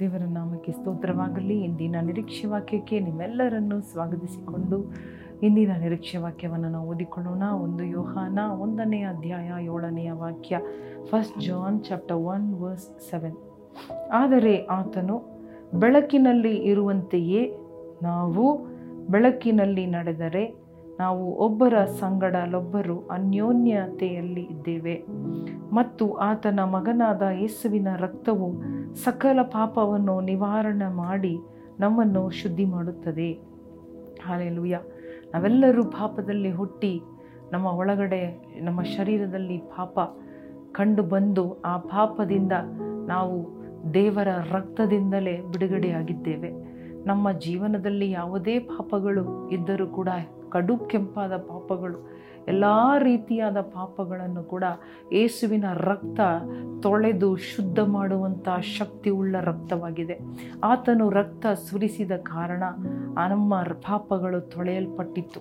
ದೇವರ ನಾಮಕ್ಕೆ ಸ್ತೋತ್ರವಾಗಲಿ. ಇಂದಿನ ನಿರೀಕ್ಷೆ ವಾಕ್ಯಕ್ಕೆ ನಿಮ್ಮೆಲ್ಲರನ್ನು ಸ್ವಾಗತಿಸಿಕೊಂಡು ಇಂದಿನ ನಿರೀಕ್ಷೆ ವಾಕ್ಯವನ್ನು ನಾವು ಓದಿಕೊಳ್ಳೋಣ. ಒಂದು ಯೋಹಾನ ಒಂದನೇ ಅಧ್ಯಾಯ ಏಳನೆಯ ವಾಕ್ಯ first John chapter one verse seven ಆದರೆ ಆತನು, ಬೆಳಕಿನಲ್ಲಿ ಇರುವಂತೆಯೇ ನಾವು ಬೆಳಕಿನಲ್ಲಿ ನಡೆದರೆ ನಾವು ಒಬ್ಬರ ಸಂಗಡಲೊಬ್ಬರು ಅನ್ಯೋನ್ಯತೆಯಲ್ಲಿ ಇದ್ದೇವೆ. ಮತ್ತು ಆತನ ಮಗನಾದ ಯೇಸುವಿನ ರಕ್ತವು ಸಕಲ ಪಾಪವನ್ನು ನಿವಾರಣೆ ಮಾಡಿ ನಮ್ಮನ್ನು ಶುದ್ಧಿ ಮಾಡುತ್ತದೆ ಹಾಲೆಲುಯ್ಯ. ನಾವೆಲ್ಲರೂ ಪಾಪದಲ್ಲಿ ಹುಟ್ಟಿ ನಮ್ಮ ಒಳಗಡೆ, ನಮ್ಮ ಶರೀರದಲ್ಲಿ ಪಾಪ ಕಂಡು ಬಂದು ಆ ಪಾಪದಿಂದ ನಾವು ದೇವರ ರಕ್ತದಿಂದಲೇ ಬಿಡುಗಡೆಯಾಗಿದ್ದೇವೆ. ನಮ್ಮ ಜೀವನದಲ್ಲಿ ಯಾವುದೇ ಪಾಪಗಳು ಇದ್ದರೂ ಕೂಡ ಕಡು ಕೆಂಪಾದ ಪಾಪಗಳು, ಎಲ್ಲ ರೀತಿಯಾದ ಪಾಪಗಳನ್ನು ಕೂಡ ಏಸುವಿನ ರಕ್ತ ತೊಳೆದು ಶುದ್ಧ ಮಾಡುವಂಥ ಶಕ್ತಿ ಉಳ್ಳ ರಕ್ತವಾಗಿದೆ. ಆತನು ರಕ್ತ ಸುರಿಸಿದ ಕಾರಣ ನಮ್ಮ ಪಾಪಗಳು ತೊಳೆಯಲ್ಪಟ್ಟಿತ್ತು.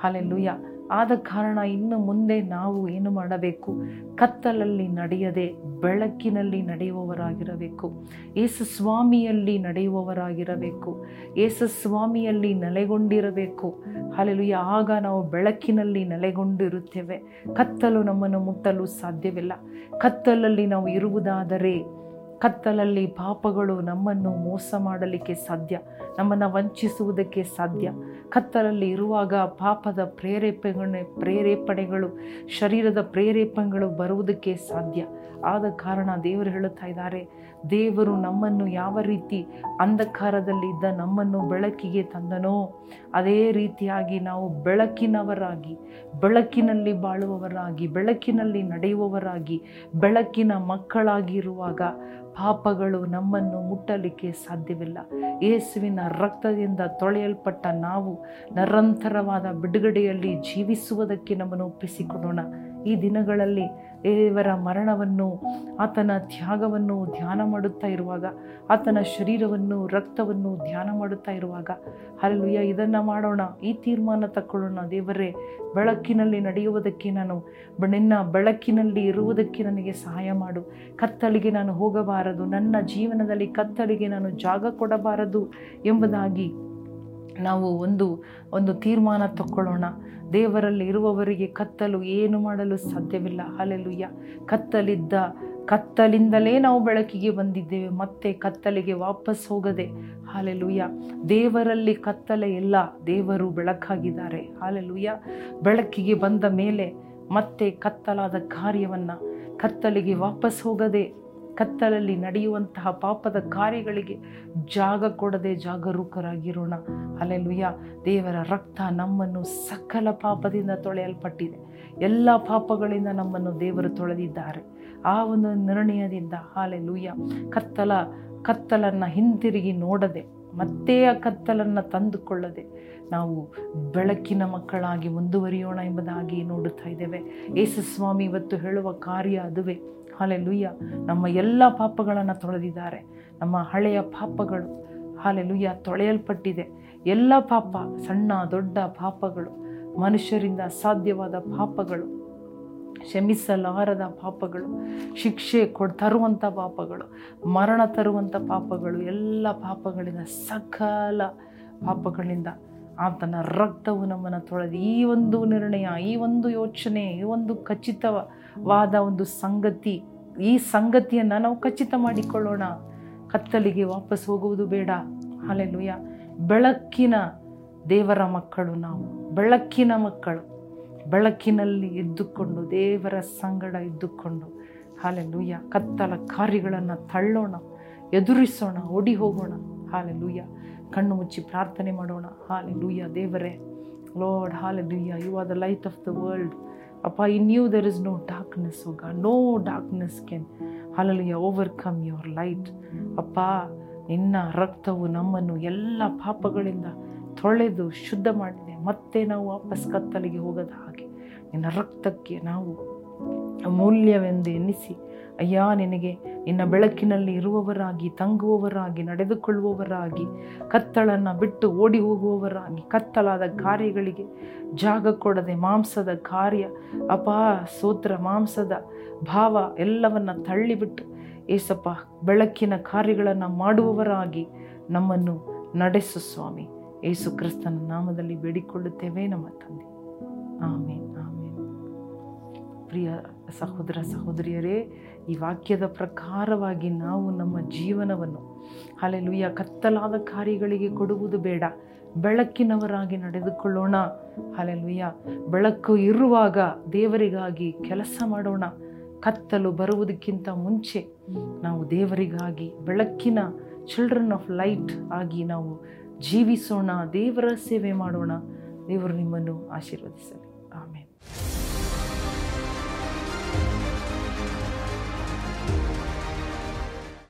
ಹಾಲೆಲ್ಲುಯ್ಯ ಆದ ಕಾರಣ ಇನ್ನು ಮುಂದೆ ನಾವು ಏನು ಮಾಡಬೇಕು? ಕತ್ತಲಲ್ಲಿ ನಡೆಯದೆ ಬೆಳಕಿನಲ್ಲಿ ನಡೆಯುವವರಾಗಿರಬೇಕು. ಏಸು ಸ್ವಾಮಿಯಲ್ಲಿ ನಡೆಯುವವರಾಗಿರಬೇಕು. ಏಸು ಸ್ವಾಮಿಯಲ್ಲಿ ನೆಲೆಗೊಂಡಿರಬೇಕು. ಅಲ್ಲಿ ಆಗ ನಾವು ಬೆಳಕಿನಲ್ಲಿ ನೆಲೆಗೊಂಡಿರುತ್ತೇವೆ. ಕತ್ತಲು ನಮ್ಮನ್ನು ಮುಟ್ಟಲು ಸಾಧ್ಯವಿಲ್ಲ. ಕತ್ತಲಲ್ಲಿ ನಾವು ಇರುವುದಾದರೆ ಕತ್ತಲಲ್ಲಿ ಪಾಪಗಳು ನಮ್ಮನ್ನು ಮೋಸ ಮಾಡಲಿಕ್ಕೆ ಸಾಧ್ಯ, ನಮ್ಮನ್ನು ವಂಚಿಸುವುದಕ್ಕೆ ಸಾಧ್ಯ. ಕತ್ತಲಲ್ಲಿ ಇರುವಾಗ ಪಾಪದ ಪ್ರೇರೇಪಣೆ, ಪ್ರೇರೇಪಣೆಗಳು, ಶರೀರದ ಪ್ರೇರೇಪಣೆಗಳು ಬರುವುದಕ್ಕೆ ಸಾಧ್ಯ. ಆದ ಕಾರಣ ದೇವರು ಹೇಳುತ್ತಾ ಇದ್ದಾರೆ, ದೇವರು ನಮ್ಮನ್ನು ಯಾವ ರೀತಿ ಅಂಧಕಾರದಲ್ಲಿದ್ದ ನಮ್ಮನ್ನು ಬೆಳಕಿಗೆ ತಂದನೋ, ಅದೇ ರೀತಿಯಾಗಿ ನಾವು ಬೆಳಕಿನವರಾಗಿ, ಬೆಳಕಿನಲ್ಲಿ ಬಾಳುವವರಾಗಿ, ಬೆಳಕಿನಲ್ಲಿ ನಡೆಯುವವರಾಗಿ, ಬೆಳಕಿನ ಮಕ್ಕಳಾಗಿರುವಾಗ ಪಾಪಗಳು ನಮ್ಮನ್ನು ಮುಟ್ಟಲಿಕ್ಕೆ ಸಾಧ್ಯವಿಲ್ಲ. ಯೇಸುವಿನ ರಕ್ತದಿಂದ ತೊಳೆಯಲ್ಪಟ್ಟ ನಾವು ನಿರಂತರವಾದ ಬಿಡುಗಡೆಯಲ್ಲಿ ಜೀವಿಸುವುದಕ್ಕೆ ನಮ್ಮನ್ನು ಒಪ್ಪಿಸಿಕೊಡೋಣ. ಈ ದಿನಗಳಲ್ಲಿ ದೇವರ ಮರಣವನ್ನು, ಆತನ ತ್ಯಾಗವನ್ನು ಧ್ಯಾನ ಮಾಡುತ್ತಾ ಇರುವಾಗ, ಆತನ ಶರೀರವನ್ನು, ರಕ್ತವನ್ನು ಧ್ಯಾನ ಮಾಡುತ್ತಾ ಇರುವಾಗ ಅಲ್ಲುಯ್ಯ ಇದನ್ನು ಮಾಡೋಣ, ಈ ತೀರ್ಮಾನ ತಕ್ಕೊಳ್ಳೋಣ ದೇವರೇ, ಬೆಳಕಿನಲ್ಲಿ ನಡೆಯುವುದಕ್ಕೆ ನಾನು, ನಿನ್ನ ಬೆಳಕಿನಲ್ಲಿ ಇರುವುದಕ್ಕೆ ನನಗೆ ಸಹಾಯ ಮಾಡು. ಕತ್ತಲಿಗೆ ನಾನು ಹೋಗಬಾರದು, ನನ್ನ ಜೀವನದಲ್ಲಿ ಕತ್ತಲಿಗೆ ನಾನು ಜಾಗ ಕೊಡಬಾರದು ಎಂಬುದಾಗಿ ನಾವು ಒಂದು ಒಂದು ತೀರ್ಮಾನ ತಕ್ಕೊಳ್ಳೋಣ. ದೇವರಲ್ಲಿ ಇರುವವರಿಗೆ ಕತ್ತಲು ಏನು ಮಾಡಲು ಸಾಧ್ಯವಿಲ್ಲ. ಅಲೆಲುಯ್ಯ ಕತ್ತಲಿದ್ದ, ಕತ್ತಲಿಂದಲೇ ನಾವು ಬೆಳಕಿಗೆ ಬಂದಿದ್ದೇವೆ. ಮತ್ತೆ ಕತ್ತಲಿಗೆ ವಾಪಸ್ ಹೋಗದೆ. ಹಾಲೆಲುಯ್ಯ ದೇವರಲ್ಲಿ ಕತ್ತಲೆ ಇಲ್ಲ. ದೇವರು ಬೆಳಕಾಗಿದ್ದಾರೆ. ಹಾಲೆಲುಯ್ಯ ಬೆಳಕಿಗೆ ಬಂದ ಮೇಲೆ ಮತ್ತೆ ಕತ್ತಲಾದ ಕಾರ್ಯವನ್ನು ಕತ್ತಲಿಗೆ ವಾಪಸ್ ಹೋಗದೆ ಕತ್ತಲಲ್ಲಿ ನಡೆಯುವಂತಹ ಪಾಪದ ಕಾರ್ಯಗಳಿಗೆ ಜಾಗ ಕೊಡದೆ ಜಾಗರೂಕರಾಗಿರೋಣ. ಅಲ್ಲೆಲುಯ್ಯ ದೇವರ ರಕ್ತ ನಮ್ಮನ್ನು ಸಕಲ ಪಾಪದಿಂದ ತೊಳೆಯಲ್ಪಟ್ಟಿದೆ. ಎಲ್ಲ ಪಾಪಗಳಿಂದ ನಮ್ಮನ್ನು ದೇವರು ತೊಳೆದಿದ್ದಾರೆ. ಆ ಒಂದು ನಿರ್ಣಯದಿಂದ ಹಾಲೆಲುಯ್ಯ ಕತ್ತಲ, ಕತ್ತಲನ್ನು ಹಿಂತಿರುಗಿ ನೋಡದೆ, ಮತ್ತೆ ಆ ಕತ್ತಲನ್ನು ತಂದುಕೊಳ್ಳದೆ, ನಾವು ಬೆಳಕಿನ ಮಕ್ಕಳಾಗಿ ಮುಂದುವರಿಯೋಣ ಎಂಬುದಾಗಿ ನೋಡುತ್ತಾ ಇದ್ದೇವೆ. ಯೇಸುಸ್ವಾಮಿ ಇವತ್ತು ಹೇಳುವ ಕಾರ್ಯ ಅದುವೇ. ಹಾಲೆಲುಯ್ಯ. ನಮ್ಮ ಎಲ್ಲ ಪಾಪಗಳನ್ನು ತೊಳೆದಿದ್ದಾರೆ. ನಮ್ಮ ಹಳೆಯ ಪಾಪಗಳು ಹಾಲೆಲುಯ್ಯ, ತೊಳೆಯಲ್ಪಟ್ಟಿದೆ. ಎಲ್ಲ ಪಾಪ, ಸಣ್ಣ, ದೊಡ್ಡ ಪಾಪಗಳು, ಮನುಷ್ಯರಿಂದ ಅಸಾಧ್ಯವಾದ ಪಾಪಗಳು, ಕ್ಷಮಿಸಲಾರದ ಪಾಪಗಳು, ಶಿಕ್ಷೆ ಕೊಡ್ ತರುವಂಥ ಪಾಪಗಳು, ಮರಣ ತರುವಂಥ ಪಾಪಗಳು, ಎಲ್ಲ ಪಾಪಗಳಿಂದ, ಸಕಲ ಪಾಪಗಳಿಂದ ಆತನ ರಕ್ತವು ನಮ್ಮನ್ನು ತೊಳೆದು, ಈ ಒಂದು ನಿರ್ಣಯ, ಈ ಒಂದು ಯೋಚನೆ, ಈ ಒಂದು ಖಚಿತವಾದ ಒಂದು ಸಂಗತಿ. ಈ ಸಂಗತಿಯನ್ನು ನಾವು ಖಚಿತ ಮಾಡಿಕೊಳ್ಳೋಣ. ಕತ್ತಲಿಗೆ ವಾಪಸ್ ಹೋಗುವುದು ಬೇಡ. ಅಲ್ಲೆಲುಯ್ಯ ಬೆಳಕಿನ ದೇವರ ಮಕ್ಕಳು ನಾವು. ಬೆಳಕಿನ ಮಕ್ಕಳು. ಬೆಳಕಿನಲ್ಲಿ ಇದ್ದುಕೊಂಡು ದೇವರ ಸಂಗಡ ಇದ್ದುಕೊಂಡು ಹಾಲೆಲುಯ್ಯ ಕತ್ತಲ ಕಾರ್ಯಗಳನ್ನು ತಳ್ಳೋಣ. ಎದುರಿಸೋಣ. ಓಡಿ ಹೋಗೋಣ ಹಾಲೆಲುಯ್ಯ ಕಣ್ಣು ಮುಚ್ಚಿ ಪ್ರಾರ್ಥನೆ ಮಾಡೋಣ. ಹಾಲೆಲುಯ್ಯ ದೇವರೇ. Lord hallelujah you are the light of the world ಅಪ್ಪ in you there is no darkness ಹೋಗ no darkness can hallelujah overcome your light ಅಪ್ಪ ನಿನ್ನ ರಕ್ತವು ನಮ್ಮನ್ನು ಎಲ್ಲ ಪಾಪಗಳಿಂದ ತೊಳೆದು ಶುದ್ಧ ಮಾಡಿದೆ ಮತ್ತೆ ನಾವು ವಾಪಸ್ ಕತ್ತಲಿಗೆ ಹೋಗದ ಹಾಗೆ ನಿನ್ನ ರಕ್ತಕ್ಕೆ ನಾವು ಅಮೂಲ್ಯವೆಂದು ಎನ್ನಿಸಿ ಅಯ್ಯ, ನಿನಗೆ ನಿನ್ನ ಬೆಳಕಿನಲ್ಲಿ ಇರುವವರಾಗಿ, ತಂಗುವವರಾಗಿ, ನಡೆದುಕೊಳ್ಳುವವರಾಗಿ ಕತ್ತಳನ್ನು ಬಿಟ್ಟು ಓಡಿ ಹೋಗುವವರಾಗಿ, ಕತ್ತಲಾದ ಕಾರ್ಯಗಳಿಗೆ ಜಾಗ ಕೊಡದೆ ಮಾಂಸದ ಕಾರ್ಯ, ಅಪಾ ಸೂತ್ರ ಮಾಂಸದ ಭಾವ ಎಲ್ಲವನ್ನು ತಳ್ಳಿಬಿಟ್ಟು, ಏಸಪ್ಪ, ಬೆಳಕಿನ ಕಾರ್ಯಗಳನ್ನು ಮಾಡುವವರಾಗಿ ನಮ್ಮನ್ನು ನಡೆಸು ಸ್ವಾಮಿ. ಏಸು ಕ್ರಿಸ್ತನ ನಾಮದಲ್ಲಿ ಬೇಡಿಕೊಳ್ಳುತ್ತೇವೆ ನಮ್ಮ ತಂದೆ. ಆಮೇನ್ ಆಮೇನ್. ಪ್ರಿಯ ಸಹೋದರ ಸಹೋದರಿಯರೇ, ಈ ವಾಕ್ಯದ ಪ್ರಕಾರವಾಗಿ ನಾವು ನಮ್ಮ ಜೀವನವನ್ನು ಅಲ್ಲೆಲುಯ್ಯ ಕತ್ತಲಾದ ಕಾರ್ಯಗಳಿಗೆ ಕೊಡುವುದು ಬೇಡ. ಬೆಳಕಿನವರಾಗಿ ನಡೆದುಕೊಳ್ಳೋಣ. ಅಲ್ಲೆಲುಯ್ಯ ಬೆಳಕು ಇರುವಾಗ ದೇವರಿಗಾಗಿ ಕೆಲಸ ಮಾಡೋಣ. ಕತ್ತಲು ಬರುವುದಕ್ಕಿಂತ ಮುಂಚೆ ನಾವು ದೇವರಿಗಾಗಿ, ಬೆಳಕಿನ ಚಿಲ್ಡ್ರನ್ ಆಫ್ ಲೈಟ್ ಆಗಿ ನಾವು ಜೀವಿಸೋಣ. ದೇವರ ಸೇವೆ ಮಾಡೋಣ. ದೇವರು ನಿಮ್ಮನ್ನು ಆಶೀರ್ವದಿಸಲಿ. ಆಮೇಲೆ